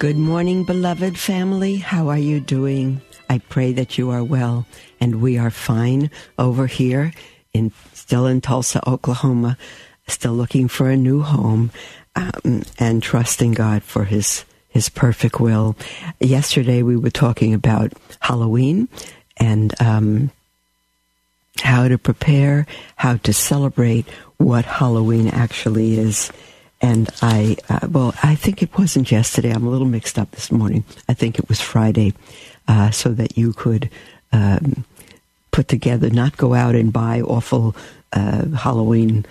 Good morning, beloved family. How are you doing? I pray that you are well, and we are fine over here in still in Tulsa, Oklahoma, still looking for a new home um, and trusting God for His His perfect will. Yesterday we were talking about Halloween and um, how to prepare, how to celebrate what Halloween actually is. And I, uh, well, I think it wasn't yesterday. I'm a little mixed up this morning. I think it was Friday, uh, so that you could um, put together, not go out and buy awful uh, Halloween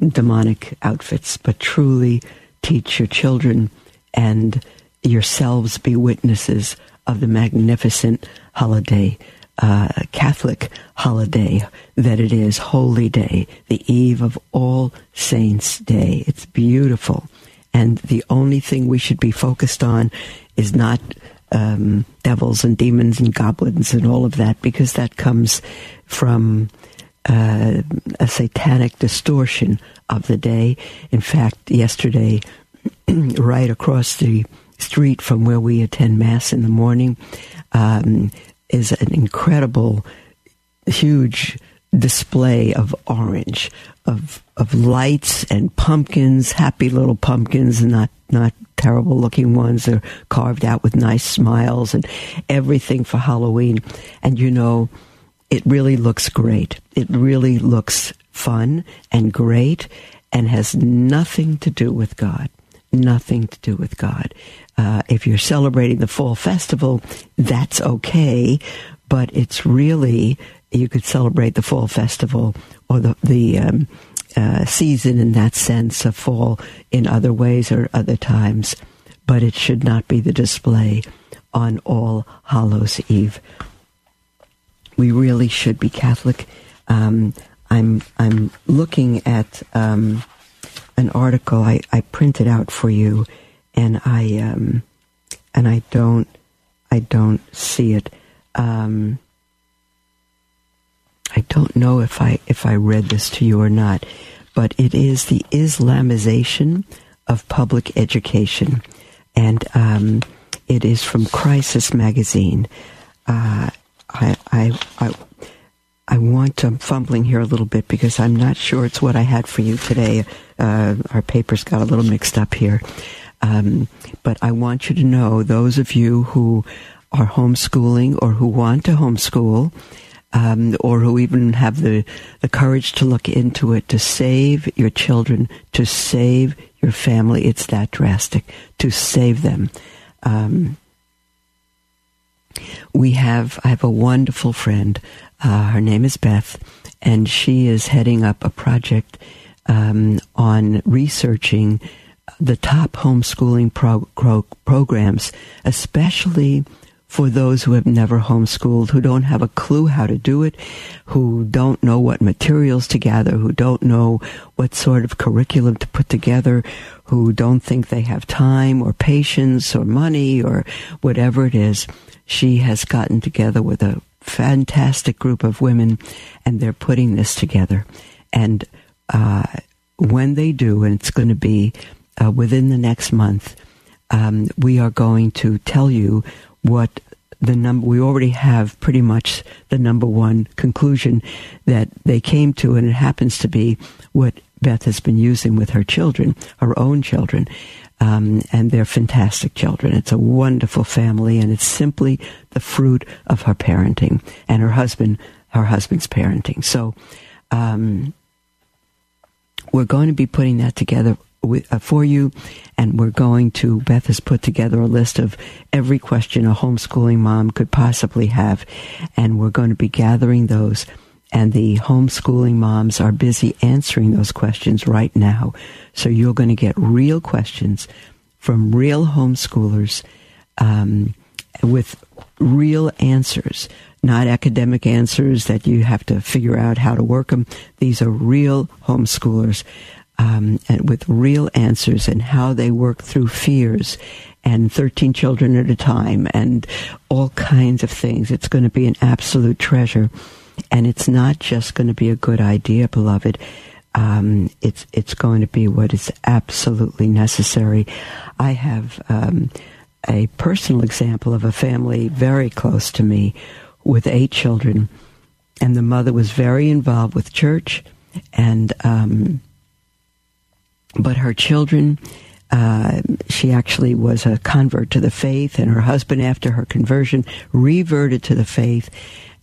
demonic outfits, but truly teach your children and yourselves be witnesses of the magnificent holiday uh, Catholic holiday that it is Holy Day, the eve of All Saints' Day. It's beautiful. And the only thing we should be focused on is not um, devils and demons and goblins and all of that, because that comes from uh, a satanic distortion of the day. In fact, yesterday, right across the street from where we attend Mass in the morning, um, is an incredible, huge display of orange, of of lights and pumpkins, happy little pumpkins, and not not terrible looking ones. They're carved out with nice smiles and everything for Halloween. And you know, it really looks great. It really looks fun and great and has nothing to do with God. Nothing to do with God. Uh, if you're celebrating the fall festival, that's okay, but it's really you could celebrate the fall festival or the the um, uh, season in that sense of fall in other ways or other times, but it should not be the display on All Hallows Eve. We really should be Catholic. Um, I'm I'm looking at um, an article I, I printed out for you and I um, and I don't I don't see it. Um, I don't know if I if I read this to you or not, but it is the Islamization of public education, and um, it is from Crisis magazine. Uh, I, I, I I want to, I'm fumbling here a little bit because I'm not sure it's what I had for you today. Uh, our papers got a little mixed up here. Um, but I want you to know, those of you who are homeschooling or who want to homeschool, um, or who even have the, the courage to look into it, to save your children, to save your family. It's that drastic, to save them. Um, we have, I have a wonderful friend. Uh, her name is Beth, and she is heading up a project um, on researching the top homeschooling pro- pro- programs, especially for those who have never homeschooled, who don't have a clue how to do it, who don't know what materials to gather, who don't know what sort of curriculum to put together, who don't think they have time or patience or money or whatever it is. She has gotten together with a fantastic group of women and they're putting this together. And uh, when they do, and it's going to be uh, within the next month, um, we are going to tell you what the number we already have pretty much the number one conclusion that they came to and it happens to be what beth has been using with her children her own children um, and they're fantastic children it's a wonderful family and it's simply the fruit of her parenting and her husband her husband's parenting so um, we're going to be putting that together with, uh, for you, and we're going to. Beth has put together a list of every question a homeschooling mom could possibly have, and we're going to be gathering those. And the homeschooling moms are busy answering those questions right now. So you're going to get real questions from real homeschoolers um, with real answers, not academic answers that you have to figure out how to work them. These are real homeschoolers um, and with real answers and how they work through fears and 13 children at a time and all kinds of things. It's going to be an absolute treasure. And it's not just going to be a good idea, beloved. Um, it's it's going to be what is absolutely necessary. I have um, a personal example of a family very close to me with eight children, and the mother was very involved with church, and um, but her children. Uh, she actually was a convert to the faith, and her husband, after her conversion, reverted to the faith,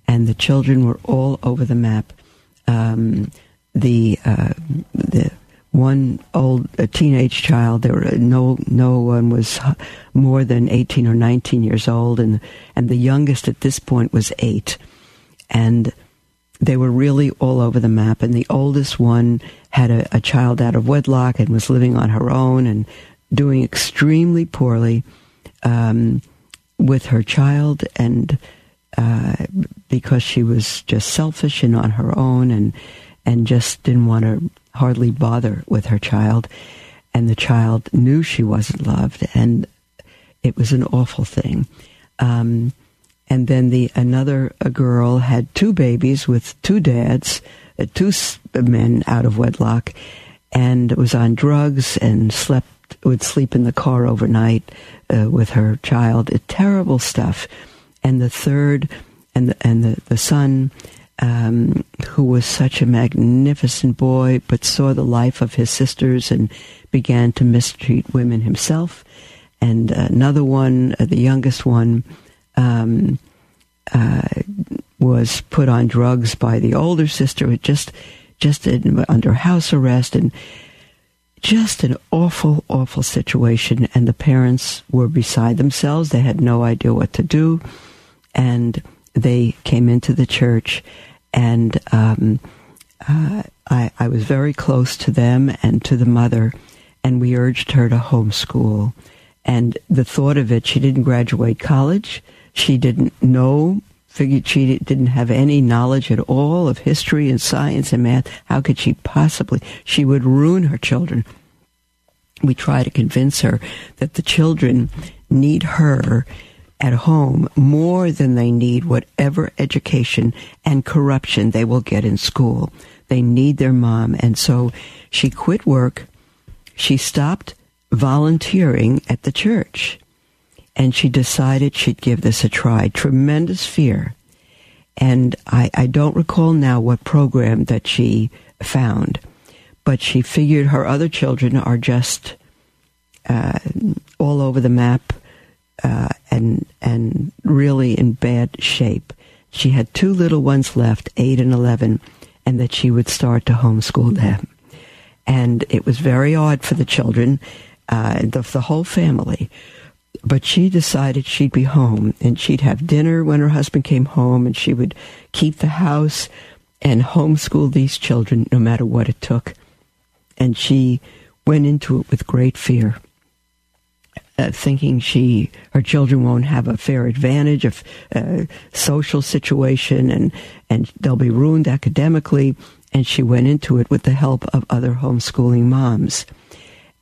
and the children were all over the map. Um, the uh, the one old a teenage child. There were no no one was more than eighteen or nineteen years old, and and the youngest at this point was eight, and they were really all over the map. And the oldest one had a, a child out of wedlock and was living on her own and doing extremely poorly um, with her child, and because she was just selfish and on her own, and and just didn't want to hardly bother with her child. And the child knew she wasn't loved, and it was an awful thing. Um, and then the another girl had two babies with two dads, uh, two men out of wedlock, and was on drugs and slept would sleep in the car overnight uh, with her child. It, terrible stuff. And the third, and the, and the, the son um, who was such a magnificent boy, but saw the life of his sisters and began to mistreat women himself. And another one, uh, the youngest one, um, uh, was put on drugs by the older sister, just just in, under house arrest, and just an awful, awful situation. And the parents were beside themselves; they had no idea what to do, and they came into the church and um, uh, I, I, was very close to them and to the mother, and we urged her to homeschool. And the thought of it, she didn't graduate college. She didn't know, figured she didn't have any knowledge at all of history and science and math. How could she possibly? She would ruin her children. We try to convince her that the children need her at home more than they need whatever education and corruption they will get in school. They need their mom. And so she quit work. She stopped volunteering at the church and she decided she'd give this a try. Tremendous fear. And I, I don't recall now what program that she found, but she figured her other children are just uh, all over the map uh, and and really in bad shape. She had two little ones left, eight and eleven, and that she would start to homeschool them. And it was very odd for the children, uh, the, the whole family. But she decided she'd be home and she'd have dinner when her husband came home and she would keep the house and homeschool these children no matter what it took. And she went into it with great fear uh, thinking she her children won't have a fair advantage of uh, social situation and and they'll be ruined academically. And she went into it with the help of other homeschooling moms.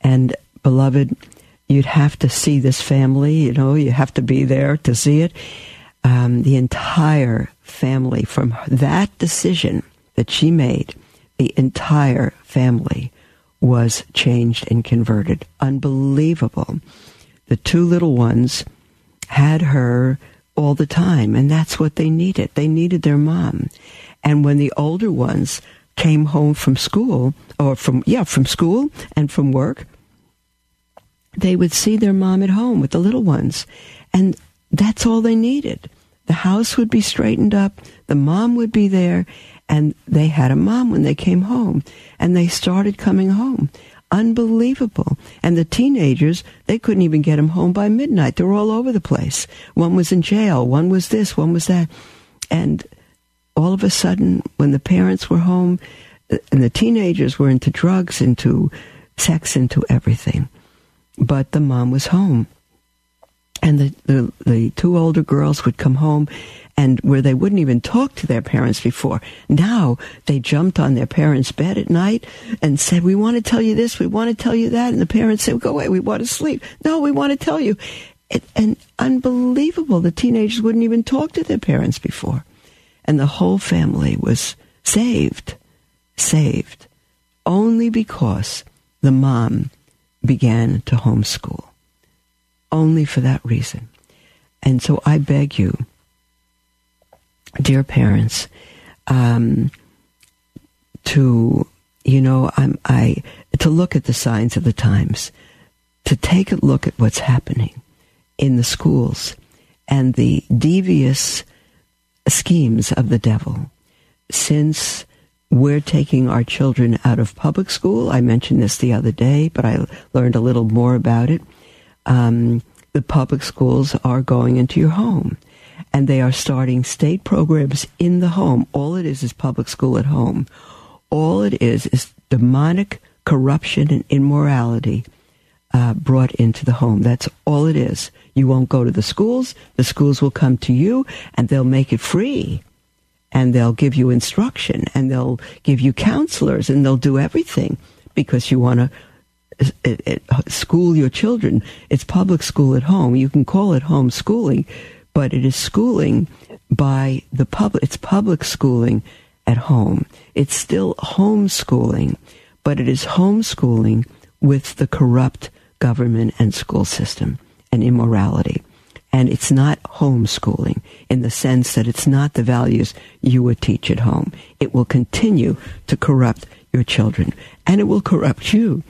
And beloved you'd have to see this family you know you have to be there to see it. Um, the entire family from that decision that she made the entire family was changed and converted. Unbelievable the two little ones had her all the time, and that's what they needed. They needed their mom. And when the older ones came home from school, or from, yeah, from school and from work, they would see their mom at home with the little ones. And that's all they needed. The house would be straightened up, the mom would be there, and they had a mom when they came home. And they started coming home unbelievable. And the teenagers, they couldn't even get them home by midnight. They were all over the place. One was in jail, one was this, one was that. And all of a sudden, when the parents were home uh, and the teenagers were into drugs, into sex, into everything, but the mom was home. And the, the, the two older girls would come home and where they wouldn't even talk to their parents before. Now they jumped on their parents' bed at night and said, We want to tell you this, we want to tell you that. And the parents said, Go away, we want to sleep. No, we want to tell you. It, and unbelievable, the teenagers wouldn't even talk to their parents before. And the whole family was saved, saved, only because the mom began to homeschool. Only for that reason. And so I beg you, dear parents, um, to you know, I'm, I to look at the signs of the times, to take a look at what's happening in the schools and the devious schemes of the devil. Since we're taking our children out of public school, I mentioned this the other day, but I learned a little more about it. Um, the public schools are going into your home and they are starting state programs in the home. All it is is public school at home. All it is is demonic corruption and immorality uh, brought into the home. That's all it is. You won't go to the schools. The schools will come to you and they'll make it free. And they'll give you instruction and they'll give you counselors and they'll do everything because you want to school your children. It's public school at home. You can call it homeschooling, but it is schooling by the public. It's public schooling at home. It's still homeschooling, but it is homeschooling with the corrupt government and school system and immorality. And it's not homeschooling in the sense that it's not the values you would teach at home. It will continue to corrupt your children and it will corrupt you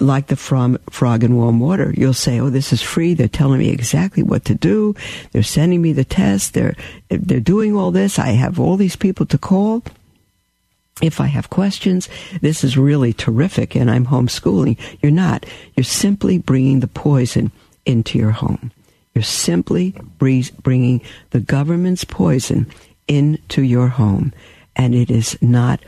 like the from, frog in warm water. You'll say, "Oh, this is free. They're telling me exactly what to do. They're sending me the test. They're they're doing all this. I have all these people to call." If I have questions, this is really terrific and I'm homeschooling. You're not. You're simply bringing the poison into your home. You're simply bringing the government's poison into your home. And it is not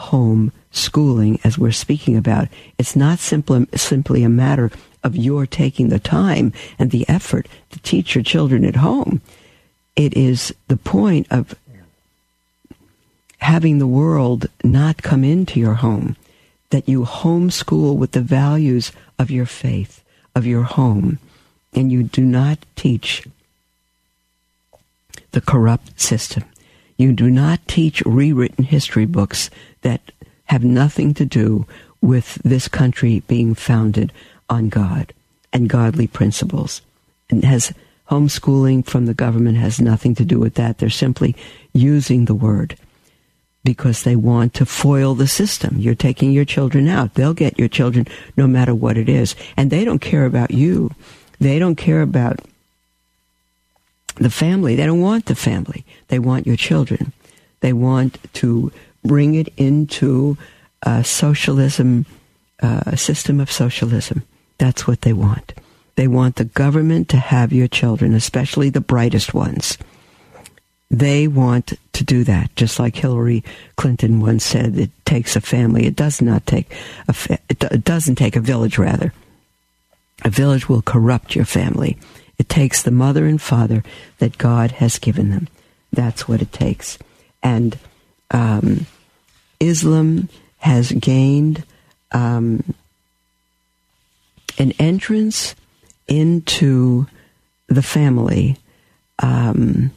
home schooling as we're speaking about. It's not simply, simply a matter of your taking the time and the effort to teach your children at home. It is the point of having the world not come into your home, that you homeschool with the values of your faith, of your home, and you do not teach the corrupt system. You do not teach rewritten history books that have nothing to do with this country being founded on God and godly principles. And has homeschooling from the government has nothing to do with that. They're simply using the word because they want to foil the system. You're taking your children out. They'll get your children no matter what it is. And they don't care about you. They don't care about the family. They don't want the family. They want your children. They want to bring it into a socialism, uh, a system of socialism. That's what they want. They want the government to have your children, especially the brightest ones. They want to do that, just like Hillary Clinton once said. It takes a family. It does not take a. Fa- it doesn't take a village. Rather, a village will corrupt your family. It takes the mother and father that God has given them. That's what it takes. And um, Islam has gained um, an entrance into the family. Um,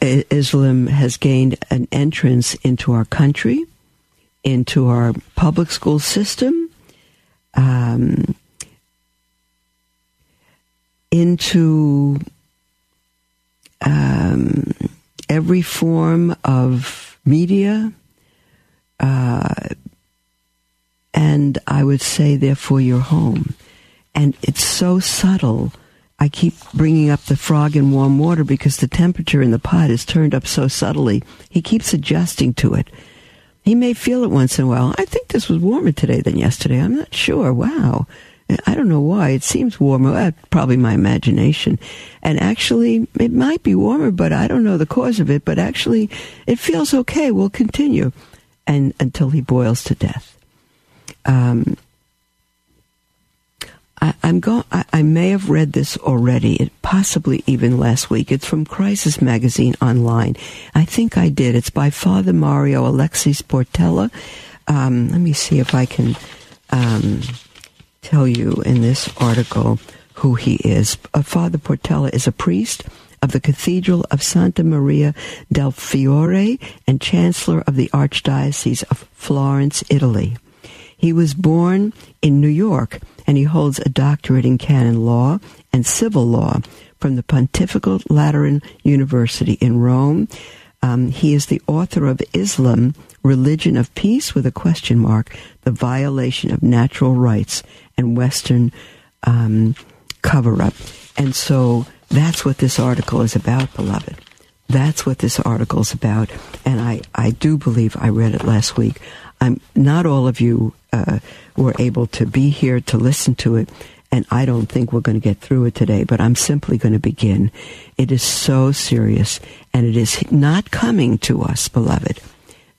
Islam has gained an entrance into our country, into our public school system, um, into um, every form of media. Uh, and I would say, therefore, your home. And it's so subtle. I keep bringing up the frog in warm water because the temperature in the pot is turned up so subtly. He keeps adjusting to it. He may feel it once in a while. I think this was warmer today than yesterday. I'm not sure. Wow. I don't know why. It seems warmer. Uh, probably my imagination. And actually, it might be warmer, but I don't know the cause of it. But actually, it feels okay. We'll continue and until he boils to death. Um, I'm go- I, I may have read this already, it, possibly even last week. It's from Crisis Magazine online. I think I did. It's by Father Mario Alexis Portella. Um, let me see if I can um, tell you in this article who he is. Uh, Father Portella is a priest of the Cathedral of Santa Maria del Fiore and Chancellor of the Archdiocese of Florence, Italy. He was born in New York and he holds a doctorate in canon law and civil law from the Pontifical Lateran University in Rome. Um, he is the author of Islam, Religion of Peace with a question mark, the violation of natural rights and Western um, cover up. And so that's what this article is about, beloved. That's what this article is about. And I, I do believe I read it last week. I'm not all of you uh, were able to be here to listen to it, and I don't think we're going to get through it today. But I'm simply going to begin. It is so serious, and it is not coming to us, beloved.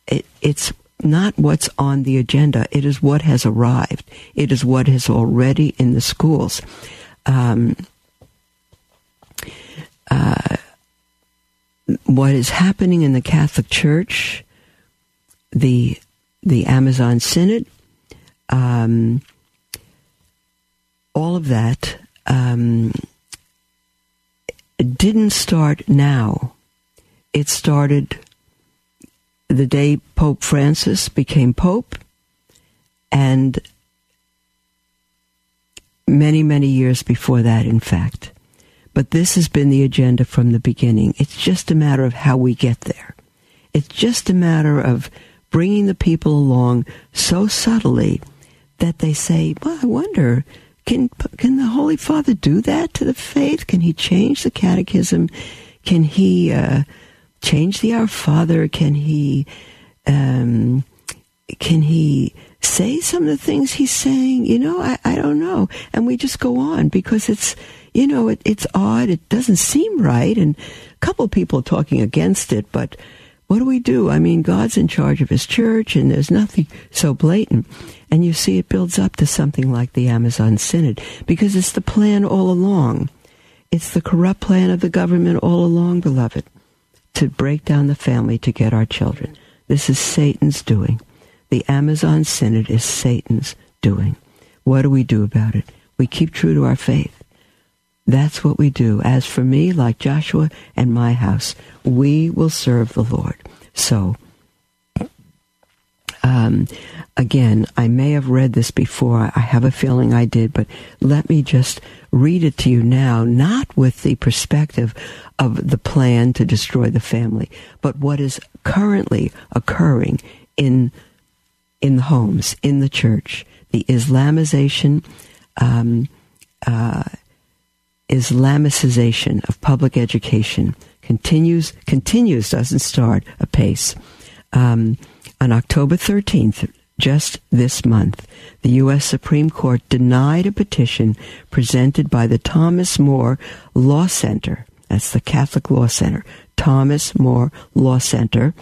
It, it's not what's on the agenda. It is what has arrived. It is what is already in the schools. Um, uh, what is happening in the Catholic Church, the the Amazon Synod, um, all of that um, didn't start now. It started the day Pope Francis became Pope, and many, many years before that, in fact. But this has been the agenda from the beginning. It's just a matter of how we get there. It's just a matter of bringing the people along so subtly that they say, well, I wonder, can, can the Holy Father do that to the faith? Can he change the catechism? Can he uh, change the Our Father? Can he, um, can he say some of the things he's saying? You know, I, I don't know. And we just go on because it's, you know, it, it's odd. It doesn't seem right. And a couple people talking against it, but what do we do? I mean, God's in charge of his church and there's nothing so blatant. And you see it builds up to something like the Amazon Synod because it's the plan all along. It's the corrupt plan of the government all along, beloved, to break down the family to get our children. This is Satan's doing. The Amazon Synod is Satan's doing. What do we do about it? We keep true to our faith. That's what we do. As for me, like Joshua and my house, we will serve the Lord. So, um, again, I may have read this before. I have a feeling I did, but let me just read it to you now, not with the perspective of the plan to destroy the family, but what is currently occurring in in the homes, in the church, the Islamization. Um, uh, Islamicization of public education continues continues doesn't start apace. Um, on October 13th, just this month, the U.S. Supreme Court denied a petition presented by the Thomas More Law Center. That's the Catholic Law Center, Thomas More Law Center,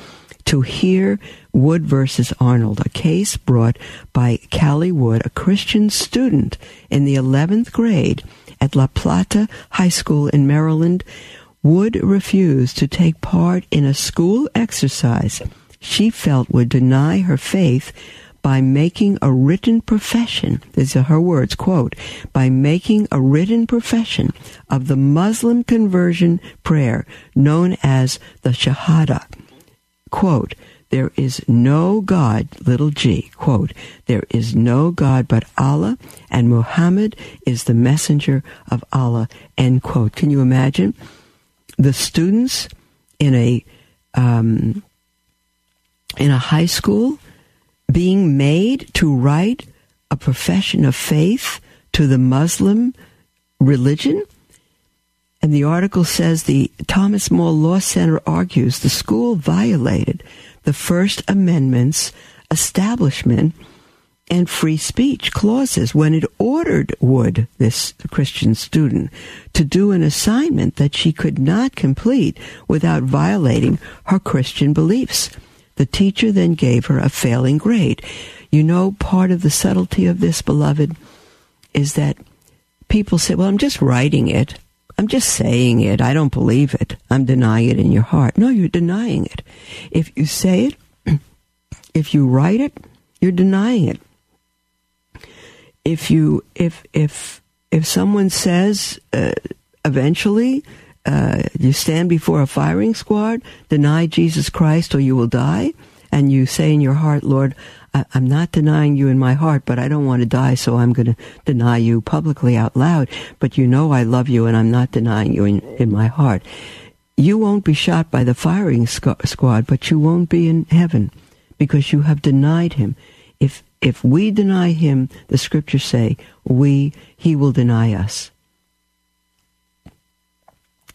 to hear Wood versus Arnold, a case brought by Callie Wood, a Christian student in the 11th grade at La Plata High School in Maryland would refuse to take part in a school exercise she felt would deny her faith by making a written profession, these are her words, quote, by making a written profession of the Muslim conversion prayer known as the Shahada. Quote, there is no God, little g, quote, there is no God but Allah, and Muhammad is the messenger of Allah, end quote. Can you imagine the students in a, um, in a high school being made to write a profession of faith to the Muslim religion? And the article says the Thomas More Law Center argues the school violated the First Amendment's establishment and free speech clauses when it ordered Wood, this Christian student, to do an assignment that she could not complete without violating her Christian beliefs. The teacher then gave her a failing grade. You know, part of the subtlety of this, beloved, is that people say, well, I'm just writing it. I'm just saying it. I don't believe it. I'm denying it in your heart. No, you're denying it. If you say it, if you write it, you're denying it. If you, if, if, if someone says, uh, eventually, uh, you stand before a firing squad, deny Jesus Christ or you will die, and you say in your heart, Lord, I, am not denying you in my heart, but I don't want to die, so I'm going to deny you publicly out loud. But you know I love you, and I'm not denying you in, in my heart. You won't be shot by the firing squad, but you won't be in heaven because you have denied him. If if we deny him, the scriptures say we he will deny us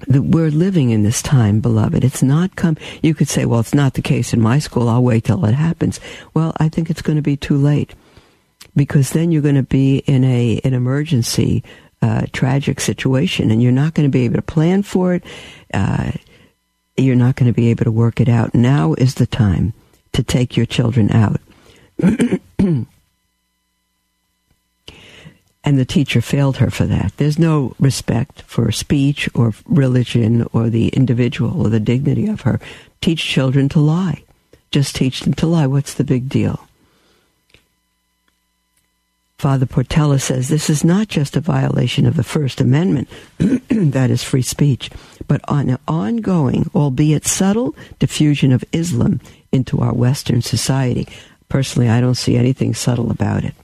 that we're living in this time, beloved. It's not come. You could say, well, it's not the case in my school. I'll wait till it happens. Well, I think it's going to be too late because then you're going to be in a an emergency, uh, tragic situation, and you're not going to be able to plan for it. Uh, you're not going to be able to work it out. Now is the time to take your children out. and the teacher failed her for that. There's no respect for speech or religion or the individual or the dignity of her. Teach children to lie. Just teach them to lie. What's the big deal? Father Portella says this is not just a violation of the First Amendment, that is free speech, but an ongoing, albeit subtle, diffusion of Islam into our Western society. Personally, I don't see anything subtle about it.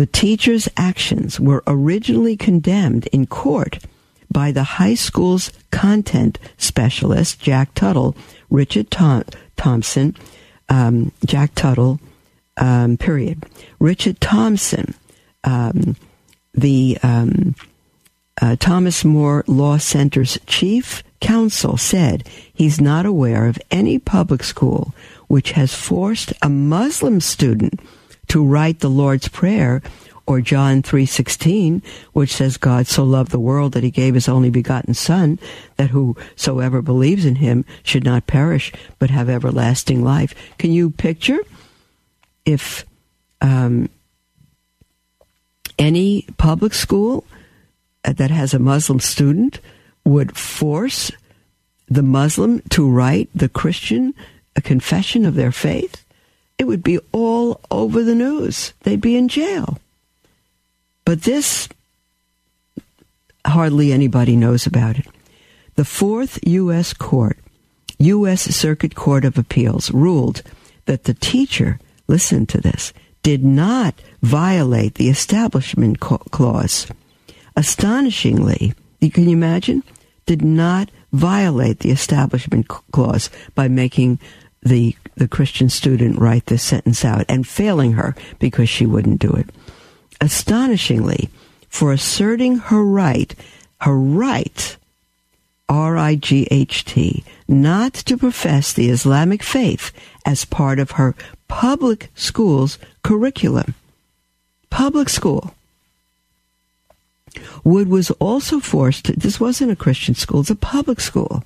The teacher's actions were originally condemned in court by the high school's content specialist, Jack Tuttle, Richard Thompson, um, Jack Tuttle, um, period. Richard Thompson, um, the um, uh, Thomas More Law Center's chief counsel, said he's not aware of any public school which has forced a Muslim student to write the Lord's Prayer or John 3:16 which says God so loved the world that he gave his only begotten son that whosoever believes in him should not perish but have everlasting life. Can you picture if um, any public school that has a Muslim student would force the Muslim to write the Christian a confession of their faith? It would be all over the news. They'd be in jail. But this, hardly anybody knows about it. The Fourth U.S. Court, U.S. Circuit Court of Appeals, ruled that the teacher, listen to this, did not violate the Establishment Clause. Astonishingly, can you imagine? Did not violate the Establishment Clause by making the the Christian student write this sentence out and failing her because she wouldn't do it. Astonishingly, for asserting her right, her right, R I G H T, not to profess the Islamic faith as part of her public school's curriculum. Public school. Wood was also forced, to, this wasn't a Christian school, it's a public school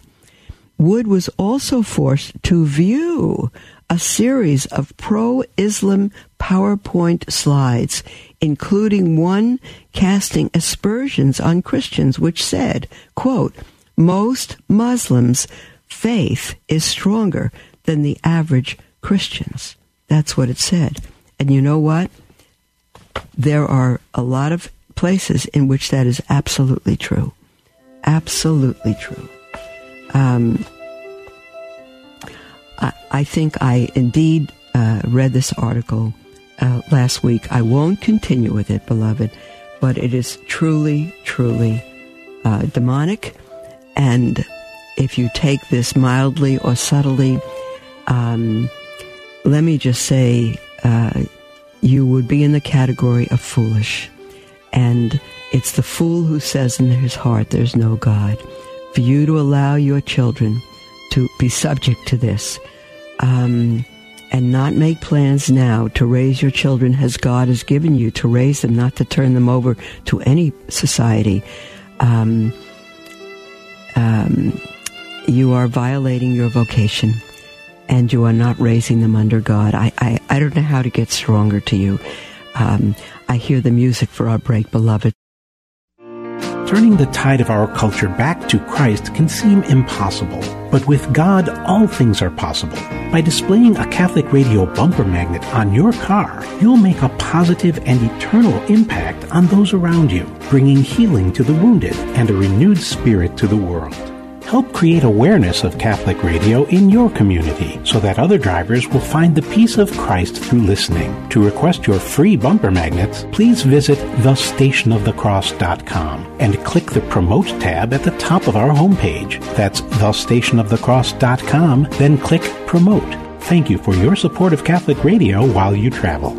Wood was also forced to view a series of pro Islam PowerPoint slides, including one casting aspersions on Christians, which said, quote, most Muslims' faith is stronger than the average Christians. That's what it said. And you know what? There are a lot of places in which that is absolutely true. Absolutely true. Um, I, I, think I indeed uh, read this article uh, last week. I won't continue with it, beloved, but it is truly, truly uh, demonic. And if you take this mildly or subtly, um, let me just say, uh, you would be in the category of foolish. And it's the fool who says in his heart, there's no God for you to allow your children to be subject to this um, and not make plans now to raise your children as God has given you to raise them, not to turn them over to any society. Um, um, you are violating your vocation and you are not raising them under God. I, I, I don't know how to get stronger to you. Um, I hear the music for our break, beloved. Turning the tide of our culture back to Christ can seem impossible, but with God, all things are possible. By displaying a Catholic radio bumper magnet on your car, you'll make a positive and eternal impact on those around you, bringing healing to the wounded and a renewed spirit to the world. Help create awareness of Catholic radio in your community so that other drivers will find the peace of Christ through listening. To request your free bumper magnets, please visit thestationofthecross.com and click the Promote tab at the top of our homepage. That's thestationofthecross.com, then click Promote. Thank you for your support of Catholic radio while you travel.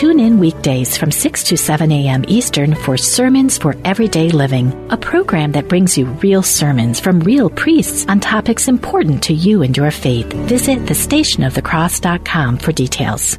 Tune in weekdays from 6 to 7 a.m. Eastern for Sermons for Everyday Living, a program that brings you real sermons from real priests on topics important to you and your faith. Visit thestationofthecross.com for details.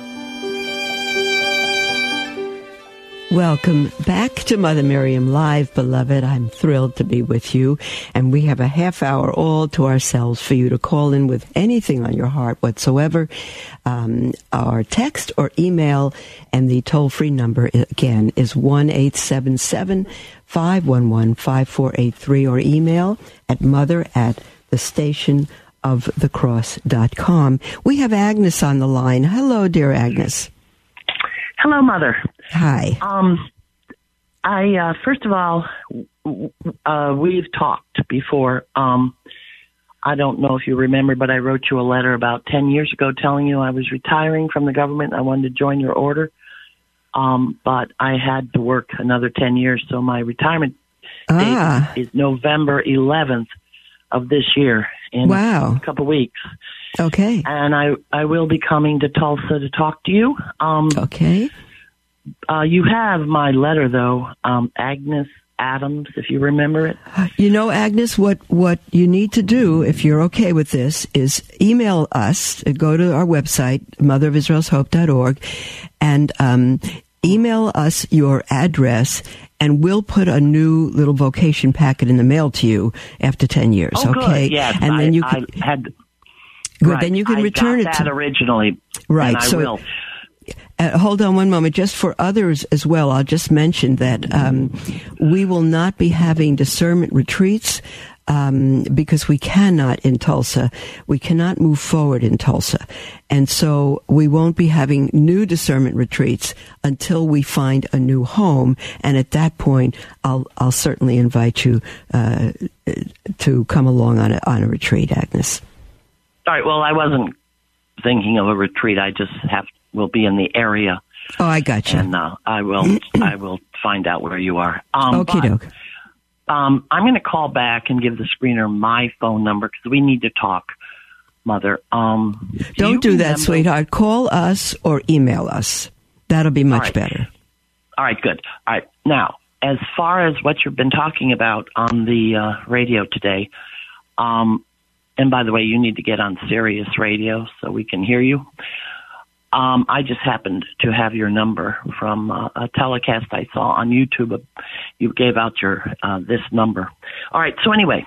Welcome back to Mother Miriam Live, beloved. I'm thrilled to be with you. And we have a half hour all to ourselves for you to call in with anything on your heart whatsoever. Um, our text or email and the toll free number again is 1 877 511 5483 or email at mother at the station of the cross.com. We have Agnes on the line. Hello, dear Agnes. Hello, Mother. Hi. Um, I uh, first of all, uh, we've talked before. Um, I don't know if you remember, but I wrote you a letter about ten years ago telling you I was retiring from the government. I wanted to join your order, um, but I had to work another ten years, so my retirement ah. date is November 11th of this year. In wow. a couple of weeks. Okay. And I I will be coming to Tulsa to talk to you. Um, okay. Uh, you have my letter though, um, Agnes Adams, if you remember it. You know, Agnes, what what you need to do, if you're okay with this, is email us. Go to our website, motherofisraelshope.org, and um, email us your address and we'll put a new little vocation packet in the mail to you after 10 years, oh, okay? Good. Yes, and I, then you can, I had good, right, then you can I return it that to originally. Right, I so. Uh, hold on one moment. Just for others as well, I'll just mention that um, we will not be having discernment retreats um, because we cannot in Tulsa. We cannot move forward in Tulsa. And so we won't be having new discernment retreats until we find a new home. And at that point, I'll, I'll certainly invite you uh, to come along on a, on a retreat, Agnes. All right. Well, I wasn't thinking of a retreat. I just have will be in the area. Oh, I got you. And uh, I will I will find out where you are. Um, Okie doke. Um, I'm going to call back and give the screener my phone number because we need to talk, Mother. Um, do Don't do remember- that, sweetheart. Call us or email us. That'll be much right. better. All right, good. All right, now as far as what you've been talking about on the uh, radio today, um, and by the way, you need to get on Sirius Radio so we can hear you. um, I just happened to have your number from uh, a telecast I saw on YouTube. You gave out your uh, this number. All right. So anyway,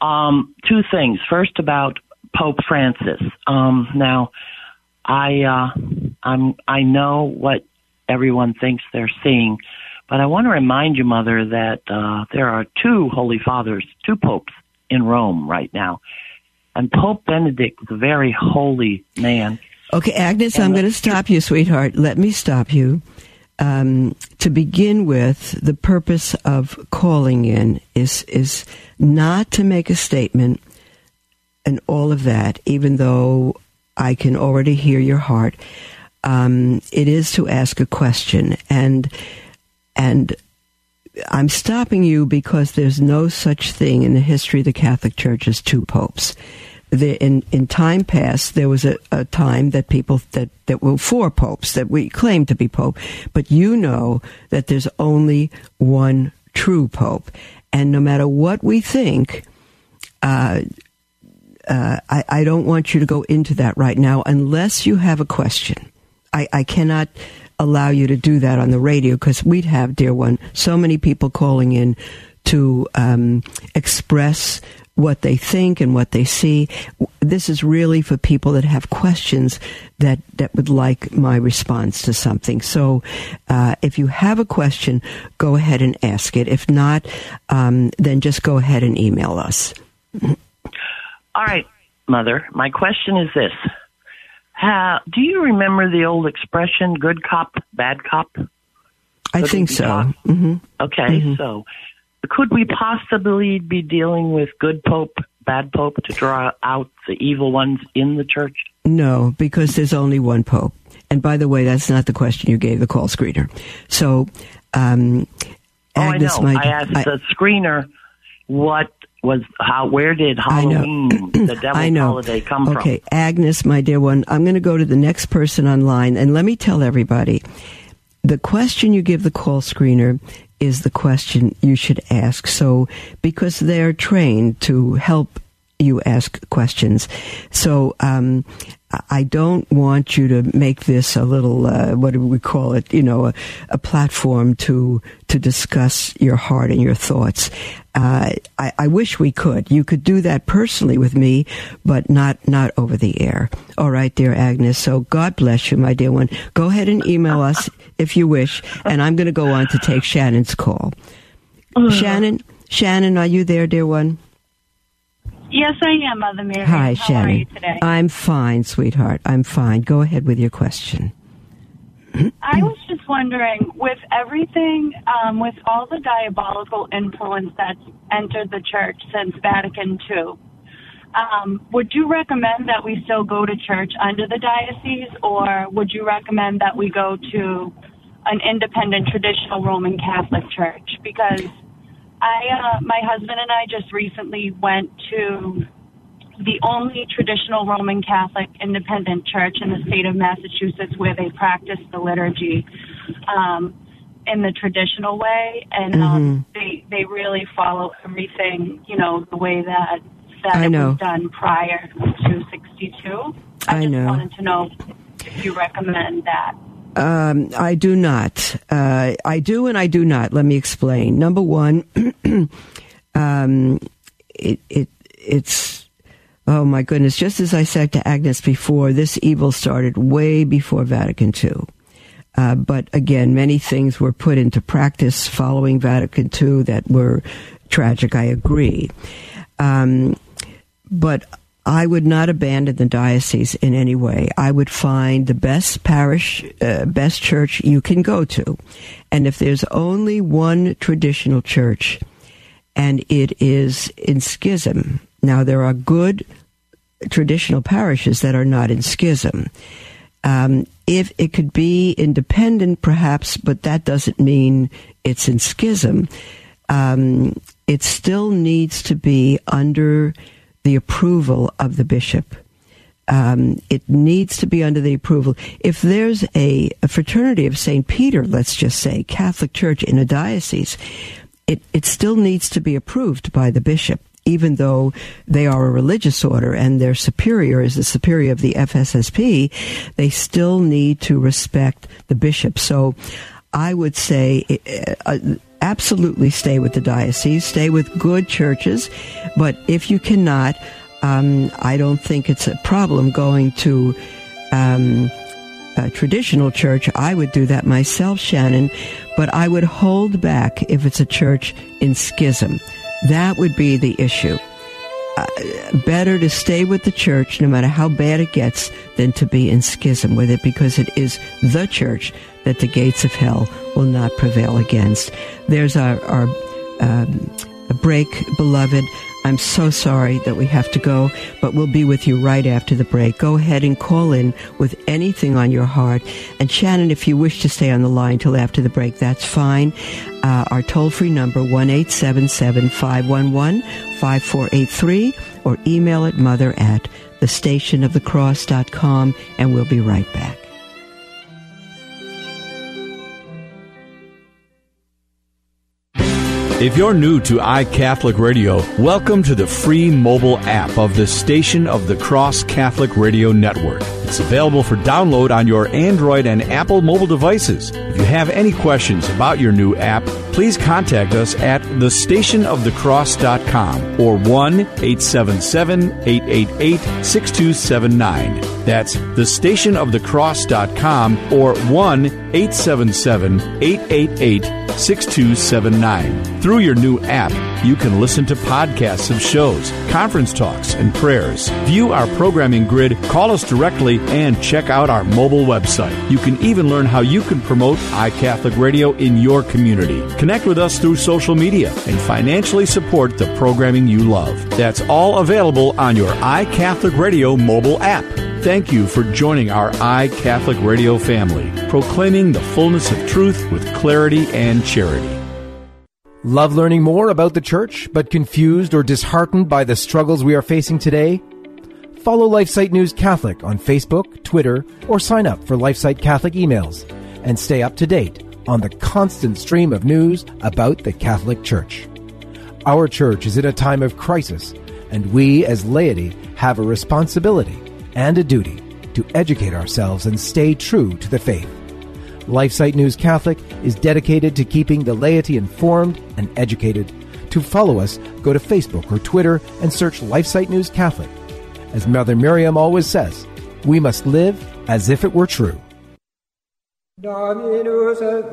um, two things. First about Pope Francis. Um, now, I uh, I'm I know what everyone thinks they're seeing, but I want to remind you, Mother, that uh, there are two Holy Fathers, two popes in Rome right now, and Pope Benedict is a very holy man. Okay, Agnes, I'm going to stop you, sweetheart. Let me stop you. Um, to begin with, the purpose of calling in is is not to make a statement and all of that, even though I can already hear your heart. Um, it is to ask a question, and and I'm stopping you because there's no such thing in the history of the Catholic Church as two popes the, in in time past there was a, a time that people that that were four popes that we claimed to be pope, but you know that there's only one true pope, and no matter what we think. Uh, uh, I, I, don't want you to go into that right now unless you have a question. I, I cannot allow you to do that on the radio because we'd have, dear one, so many people calling in to um, express what they think and what they see. This is really for people that have questions that, that would like my response to something. So, uh, if you have a question, go ahead and ask it. If not, um, then just go ahead and email us. All right, Mother. My question is this. How, do you remember the old expression, good cop, bad cop? I think so. Mm-hmm. Okay, mm-hmm. so could we possibly be dealing with good pope, bad pope to draw out the evil ones in the church? No, because there's only one pope. And by the way, that's not the question you gave the call screener. So, um, oh, Agnes, I know. I asked I, the screener what was how where did Halloween, the devil's holiday, come okay, from? Okay, Agnes, my dear one, I'm going to go to the next person online, and let me tell everybody. The question you give the call screener is the question you should ask. So, because they're trained to help you ask questions. So, um, I don't want you to make this a little, uh, what do we call it? You know, a, a, platform to to discuss your heart and your thoughts. Uh, I, I, wish we could. You could do that personally with me, but not not over the air. All right, dear Agnes. So God bless you, my dear one. Go ahead and email us if you wish, and I'm going to go on to take Shannon's call. Uh. Shannon, Shannon, are you there, dear one? Yes, I am, Mother Mary. Hi, How Shannon. Are you today? I'm fine, sweetheart. I'm fine. Go ahead with your question. I was just wondering, with everything, um, with all the diabolical influence that's entered the church since Vatican II, um, would you recommend that we still go to church under the diocese, or would you recommend that we go to an independent traditional Roman Catholic church? Because I, uh, my husband and I just recently went to the only traditional Roman Catholic independent church in the state of Massachusetts where they practice the liturgy um, in the traditional way, and um, mm-hmm. um, they they really follow everything, you know, the way that that I know. was done prior to '62. I, I just know. wanted to know if you recommend that. Um, I do not. Uh, I do and I do not. Let me explain. Number one, um, it, it it's oh my goodness. Just as I said to Agnes before, this evil started way before Vatican II. Uh, but again, many things were put into practice following Vatican II that were tragic. I agree. Um, but I would not abandon the diocese in any way. I would find the best parish, uh, best church you can go to. And if there's only one traditional church and it is in schism, now there are good traditional parishes that are not in schism. Um, if it could be independent, perhaps, but that doesn't mean it's in schism. Um, it still needs to be under the approval of the bishop. Um, it needs to be under the approval. If there's a, a fraternity of St. Peter, let's just say, Catholic Church in a diocese, it, it still needs to be approved by the bishop. even though they are a religious order and their superior is the superior of the FSSP, they still need to respect the bishop. So I would say uh, absolutely stay with the diocese, stay with good churches, but if you cannot, um, I don't think it's a problem going to um, a traditional church. I would do that myself, Shannon, but I would hold back if it's a church in schism. That would be the issue. Uh, better to stay with the church no matter how bad it gets than to be in schism with it because it is the church that the gates of hell will not prevail against. There's our, our um, break, beloved. I'm so sorry that we have to go, but we'll be with you right after the break. Go ahead and call in with anything on your heart. And Shannon, if you wish to stay on the line till after the break, that's fine. Uh, our toll free number, 1 511 5483, or email it mother at thestationofthecross.com, and we'll be right back. If you're new to iCatholic Radio, welcome to the free mobile app of the Station of the Cross Catholic Radio Network. It's available for download on your Android and Apple mobile devices. If you have any questions about your new app, please contact us at thestationofthecross.com or 1 877 888 6279. That's thestationofthecross.com or 1 877 888 6279. Through your new app, you can listen to podcasts of shows, conference talks, and prayers. View our programming grid, call us directly, and check out our mobile website. You can even learn how you can promote iCatholic Radio in your community. Connect with us through social media and financially support the programming you love. That's all available on your iCatholic Radio mobile app. Thank you for joining our iCatholic Radio family, proclaiming the fullness of truth with clarity and charity. Love learning more about the church, but confused or disheartened by the struggles we are facing today? Follow LifeSite News Catholic on Facebook, Twitter, or sign up for LifeSite Catholic emails and stay up to date on the constant stream of news about the Catholic Church. Our church is in a time of crisis, and we as laity have a responsibility and a duty to educate ourselves and stay true to the faith. LifeSite News Catholic is dedicated to keeping the laity informed and educated. To follow us, go to Facebook or Twitter and search LifeSite News Catholic. As Mother Miriam always says, we must live as if it were true. Dominus et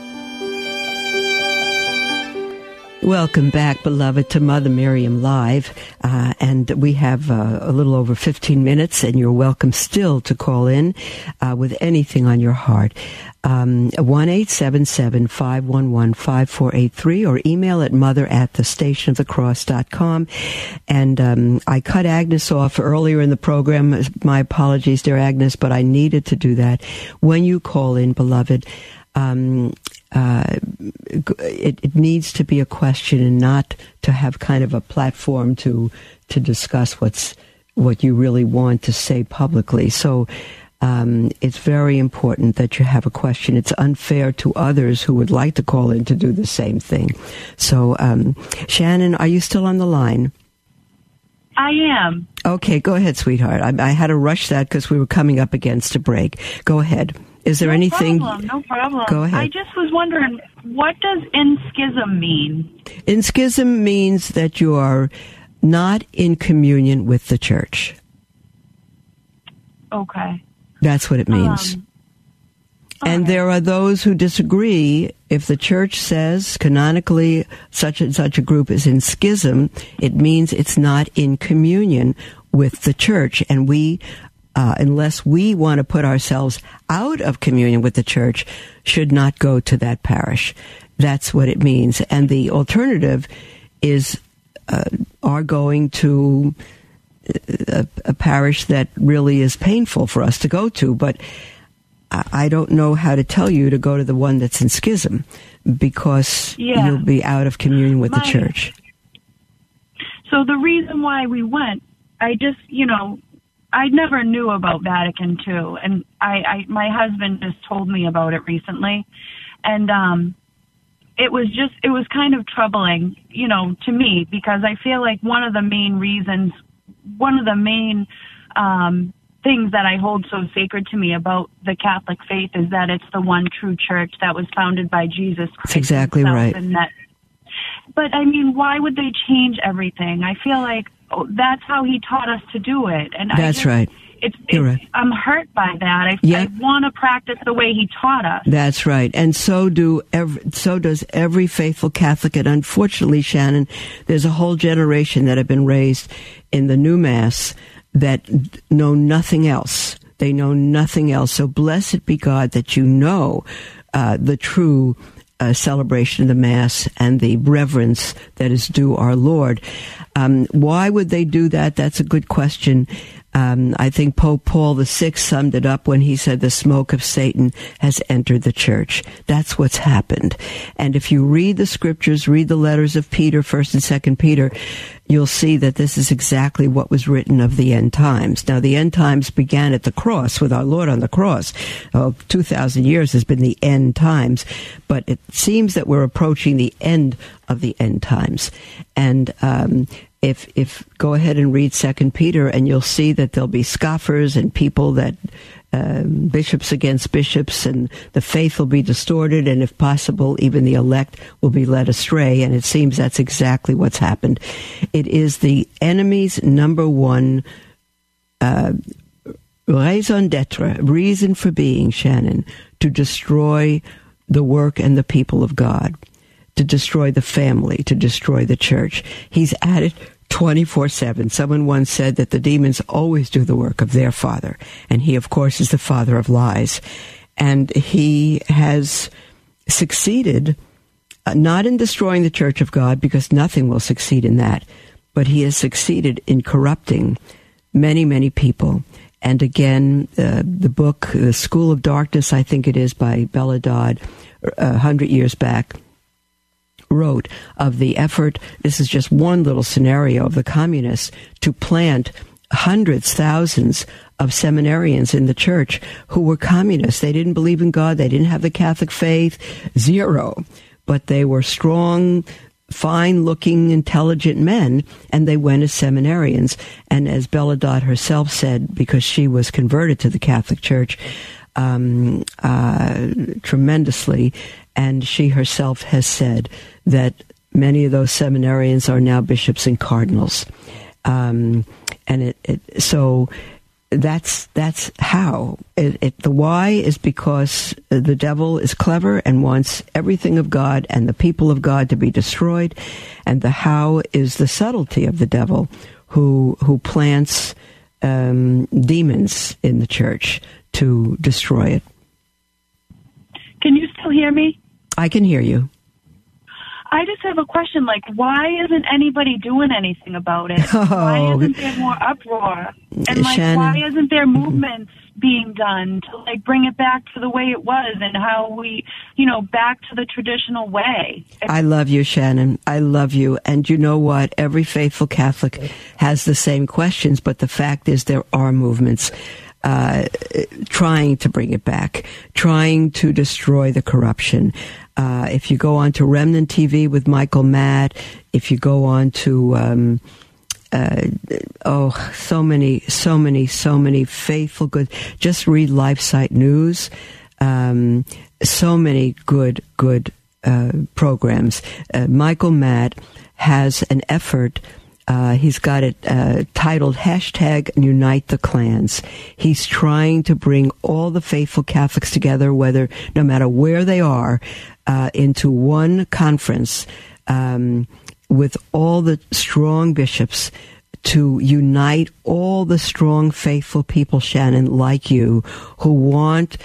Welcome back, beloved, to Mother Miriam Live. Uh, and we have uh, a little over 15 minutes, and you're welcome still to call in uh, with anything on your heart. Um, 1 511 5483 or email at mother at the station of the cross.com. And um, I cut Agnes off earlier in the program. My apologies, dear Agnes, but I needed to do that. When you call in, beloved, um, uh, it, it, needs to be a question and not to have kind of a platform to to discuss what's what you really want to say publicly. So um, it's very important that you have a question. It's unfair to others who would like to call in to do the same thing. So, um, Shannon, are you still on the line? I am. Okay, go ahead, sweetheart. I, I had to rush that because we were coming up against a break. Go ahead. Is there no anything? Problem, no problem. Go ahead. I just was wondering, what does in schism mean? In schism means that you are not in communion with the church. Okay. That's what it means. Um, And there are those who disagree. If the church says canonically such and such a group is in schism, it means it's not in communion with the church. And we, uh, unless we want to put ourselves out of communion with the church, should not go to that parish. That's what it means. And the alternative is uh, are going to a, a, parish that really is painful for us to go to. But I don't know how to tell you to go to the one that's in schism because yeah. you'll be out of communion with My, the church. So the reason why we went, I just, you know, I never knew about Vatican II, and I, I my husband just told me about it recently, and um, it was just it was kind of troubling, you know, to me because I feel like one of the main reasons, one of the main um, things that I hold so sacred to me about the Catholic faith is that it's the one true church that was founded by Jesus Christ. That's exactly right. And that, but I mean, why would they change everything? I feel like that's how he taught us to do it. And that's just, right. It's, it's right. I'm hurt by that. I, yeah. I want to practice the way he taught us. That's right, and so do every, so does every faithful Catholic. And unfortunately, Shannon, there's a whole generation that have been raised in the new mass that know nothing else. They know nothing else. So blessed be God that you know uh, the true uh, celebration of the Mass and the reverence that is due our Lord. Um, why would they do that? That's a good question. Um, I think Pope Paul VI summed it up when he said the smoke of Satan has entered the church. That's what's happened. And if you read the scriptures, read the letters of Peter, 1st and 2nd Peter, you'll see that this is exactly what was written of the end times. Now, the end times began at the cross with our Lord on the cross. Oh, 2,000 years has been the end times, but it seems that we're approaching the end of the end times. And, um, if if go ahead and read Second Peter, and you'll see that there'll be scoffers and people that um, bishops against bishops, and the faith will be distorted, and if possible, even the elect will be led astray. And it seems that's exactly what's happened. It is the enemy's number one uh, raison d'être, reason for being, Shannon, to destroy the work and the people of God to destroy the family, to destroy the church. He's at it 24 7. Someone once said that the demons always do the work of their father, and he, of course, is the father of lies. And he has succeeded uh, not in destroying the church of God, because nothing will succeed in that, but he has succeeded in corrupting many, many people. And again, uh, the book, The School of Darkness, I think it is by Bella Dodd, uh, a hundred years back, wrote of the effort, this is just one little scenario of the communists, to plant hundreds, thousands of seminarians in the church who were communists. They didn't believe in God. They didn't have the Catholic faith. Zero. But they were strong, fine looking, intelligent men, and they went as seminarians. And as Bella Dodd herself said, because she was converted to the Catholic Church, um, uh, tremendously, and she herself has said that many of those seminarians are now bishops and cardinals. Um, and it, it, so that's that's how it, the why is because the devil is clever and wants everything of God and the people of God to be destroyed, and the how is the subtlety of the devil who who plants um, demons in the church to destroy it. Can you still hear me? I can hear you. I just have a question. Like, why isn't anybody doing anything about it? Oh. Why isn't there more uproar? And like, Shannon. why isn't there movements being done to like bring it back to the way it was and how we, you know, back to the traditional way? I love you, Shannon. I love you. And you know what? Every faithful Catholic has the same questions, but the fact is there are movements. Uh, trying to bring it back, trying to destroy the corruption. Uh, if you go on to Remnant TV with Michael Matt, if you go on to um, uh, oh, so many, so many, so many faithful good. Just read LifeSite News. Um, so many good, good uh, programs. Uh, Michael Matt has an effort Uh, he's got it uh, titled hashtag Unite the Clans. He's trying to bring all the faithful Catholics together, whether no matter where they are, uh, into one conference um, with all the strong bishops to unite all the strong, faithful people, Shannon, like you, who want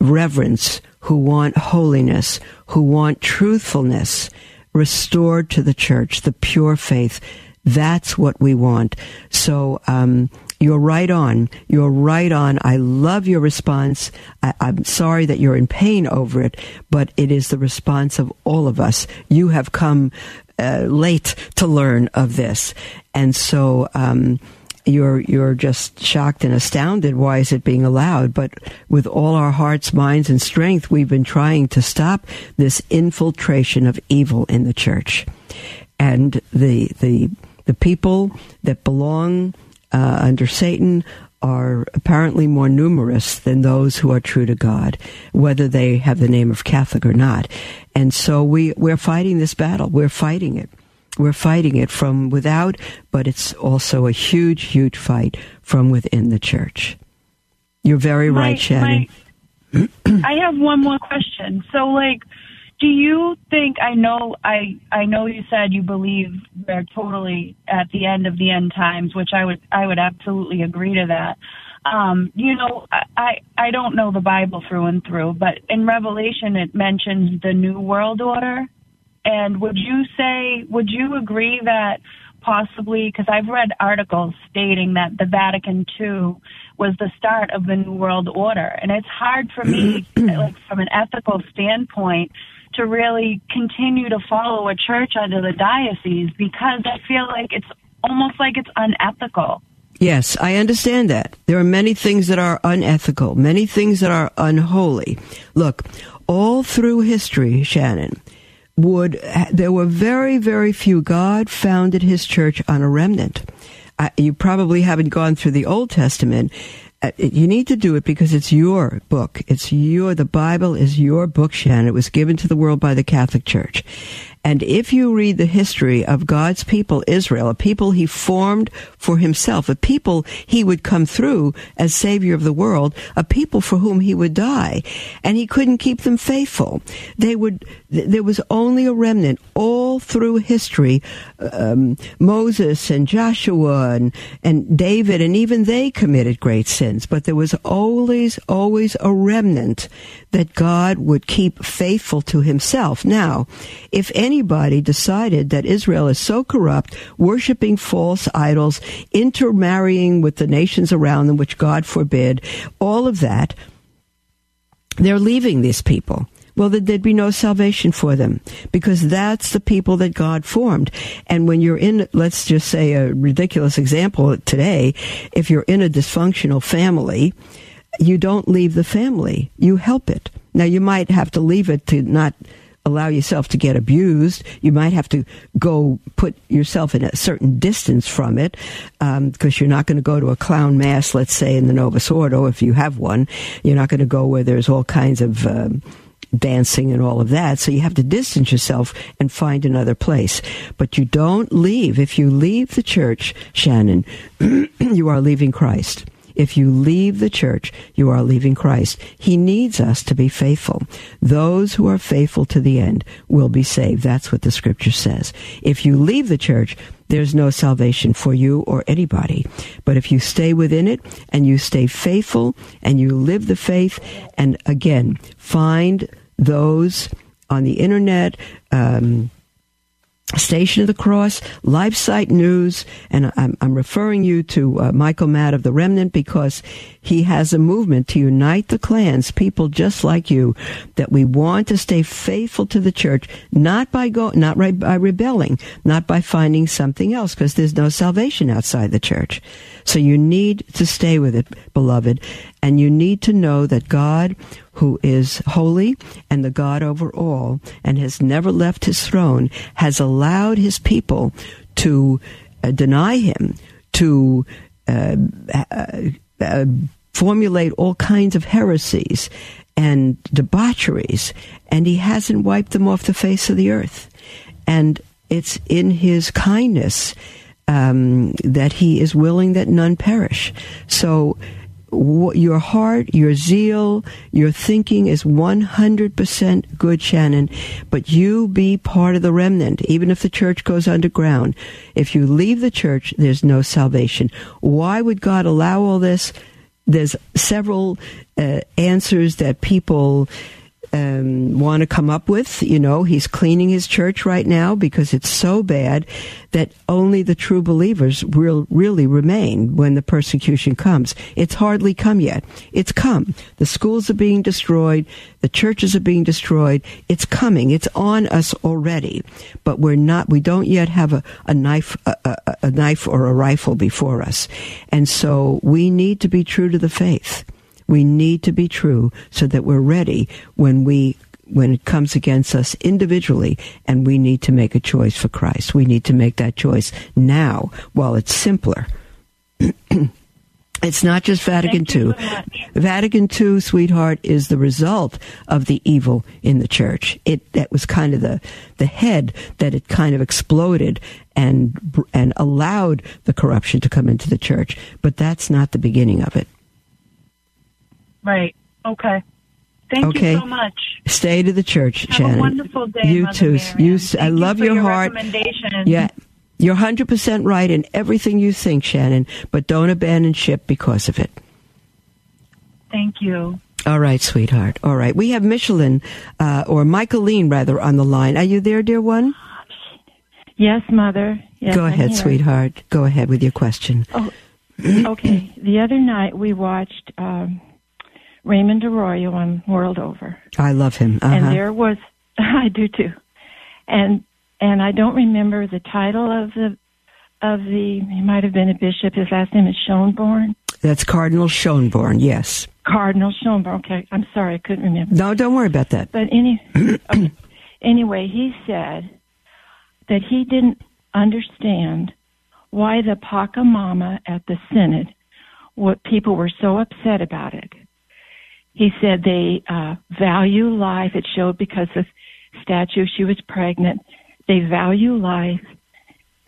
reverence, who want holiness, who want truthfulness restored to the church, the pure faith. That's what we want. So, um, you're right on. You're right on. I love your response. I, am sorry that you're in pain over it, but it is the response of all of us. You have come uh, late to learn of this, and so um, you're you're just shocked and astounded. Why is it being allowed? But with all our hearts, minds, and strength, we've been trying to stop this infiltration of evil in the church, and the the the people that belong uh, under Satan are apparently more numerous than those who are true to God, whether they have the name of Catholic or not. And so we, we're fighting this battle. We're fighting it. We're fighting it from without, but it's also a huge, huge fight from within the church. You're very my, right, Shannon. My, I have one more question. So, like, do you think I know I I know you said you believe we're totally at the end of the end times, which I would I would absolutely agree to that. Um, you know, I I don't know the Bible through and through, but in Revelation it mentions the new world order. And would you say would you agree that possibly because I've read articles stating that the Vatican II was the start of the new world order, and it's hard for me, like from an ethical standpoint, to really continue to follow a church under the diocese because I feel like it's almost like it's unethical. Yes, I understand that. There are many things that are unethical, many things that are unholy. Look, all through history, Shannon, would there were very very few God founded his church on a remnant. You probably haven't gone through the Old Testament Uh, you need to do it because it's your book. It's your, the Bible is your book, Shannon. It was given to the world by the Catholic Church. And if you read the history of God's people, Israel, a people he formed for himself, a people he would come through as savior of the world, a people for whom he would die, and he couldn't keep them faithful. They would, there was only a remnant all through history. Um, Moses and Joshua and, and David, and even they committed great sins, but there was always, always a remnant that God would keep faithful to himself. Now, if anybody decided that Israel is so corrupt, worshiping false idols, intermarrying with the nations around them, which God forbid, all of that, they're leaving these people. Well, there'd be no salvation for them because that's the people that God formed. And when you're in, let's just say a ridiculous example today, if you're in a dysfunctional family, you don't leave the family. You help it. Now, you might have to leave it to not allow yourself to get abused. You might have to go put yourself in a certain distance from it because um, you're not going to go to a clown mass, let's say, in the Novus Ordo, if you have one. You're not going to go where there's all kinds of. Um, dancing and all of that. So you have to distance yourself and find another place. But you don't leave. If you leave the church, Shannon, you are leaving Christ. If you leave the church, you are leaving Christ. He needs us to be faithful. Those who are faithful to the end will be saved. That's what the scripture says. If you leave the church, there's no salvation for you or anybody. But if you stay within it and you stay faithful and you live the faith, and again, find those on the internet, um, Station of the Cross, LifeSite News, and I'm, I'm referring you to uh, Michael Matt of the Remnant because he has a movement to unite the clans, people just like you, that we want to stay faithful to the church, not by go, not right by rebelling, not by finding something else, because there's no salvation outside the church. So you need to stay with it, beloved, and you need to know that God, who is holy and the God over all, and has never left his throne, has allowed his people to uh, deny him, to uh, uh, uh formulate all kinds of heresies and debaucheries, and he hasn't wiped them off the face of the earth. And it's in his kindness um, that He is willing that none perish. So your heart, your zeal, your thinking is 100% good, Shannon, but you be part of the remnant, even if the church goes underground. If you leave the church, there's no salvation. Why would God allow all this? There's several uh, answers that people um, want to come up with. You know, he's cleaning his church right now because it's so bad that only the true believers will really remain when the persecution comes. It's hardly come yet. It's come. The schools are being destroyed. The churches are being destroyed. It's coming. It's on us already. But we're not, we don't yet have a, a knife, a, a, a knife or a rifle before us. And so we need to be true to the faith. We need to be true so that we're ready when we when it comes against us individually and we need to make a choice for Christ. We need to make that choice now while it's simpler. It's not just Vatican II. So Vatican II, sweetheart, is the result of the evil in the church. It that was kind of the the head that it kind of exploded and and allowed the corruption to come into the church. But that's not the beginning of it. Right. Okay. Thank okay. you so much. Stay to the church, Have Shannon. a wonderful day, you Mother too. Miriam. You, Thank I love you your, your heart. Yeah, you're hundred percent right in everything you think, Shannon. But don't abandon ship because of it. Thank you. All right, sweetheart. All right, we have Michelin uh, or Michaeline rather on the line. Are you there, dear one? Yes, mother. Yes, Go ahead, sweetheart. Go ahead with your question. Oh, okay. the other night we watched. Um, Raymond Arroyo on World Over. I love him. Uh-huh. And there was, I do too, and and I don't remember the title of the of the. He might have been a bishop. His last name is Schoenborn. That's Cardinal Schoenborn. Yes. Cardinal Schoenborn. Okay, I'm sorry, I couldn't remember. No, don't worry about that. But any, okay. anyway, he said that he didn't understand why the Pachamama at the synod, what people were so upset about it he said they uh, value life. It showed because of statue she was pregnant. They value life,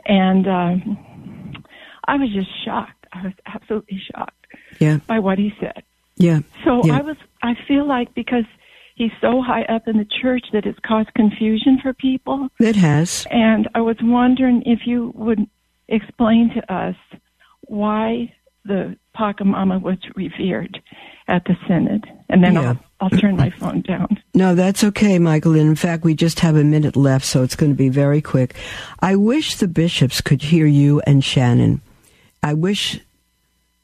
and um, I was just shocked. I was absolutely shocked. Yeah. By what he said. Yeah. So yeah. I was. I feel like because he's so high up in the church that it's caused confusion for people. It has. And I was wondering if you would explain to us why the Pachamama was revered at the Synod. And then yeah. I'll, I'll turn my phone down. No, that's okay, Michael. In fact, we just have a minute left, so it's going to be very quick. I wish the bishops could hear you and Shannon. I wish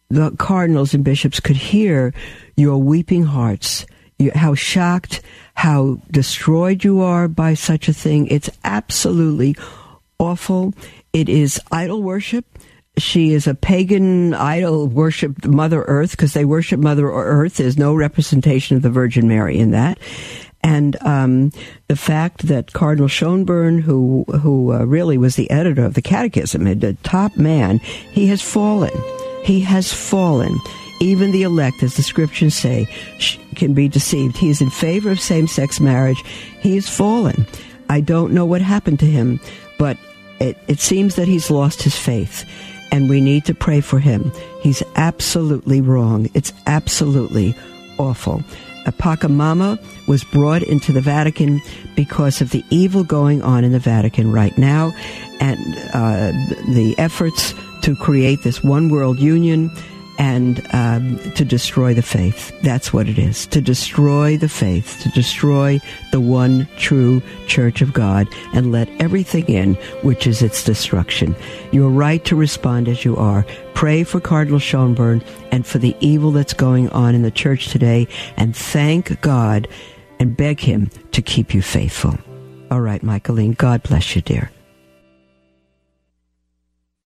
the cardinals and bishops could hear your weeping hearts, how shocked, how destroyed you are by such a thing. It's absolutely awful. It is idol worship she is a pagan idol worship Mother Earth because they worship Mother Earth. There's no representation of the Virgin Mary in that. And um, the fact that Cardinal Schonborn, who who uh, really was the editor of the Catechism, the top man, he has fallen. He has fallen. Even the elect, as the scriptures say, can be deceived. He is in favor of same-sex marriage. He has fallen. I don't know what happened to him, but it, it seems that he's lost his faith and we need to pray for him. He's absolutely wrong. It's absolutely awful. A Pachamama was brought into the Vatican because of the evil going on in the Vatican right now and uh, the efforts to create this one world union and um, to destroy the faith. That's what it is. To destroy the faith, to destroy the one true church of God and let everything in, which is its destruction. You're right to respond as you are. Pray for Cardinal Schonborn and for the evil that's going on in the church today and thank God and beg him to keep you faithful. All right, Michaeline, God bless you, dear.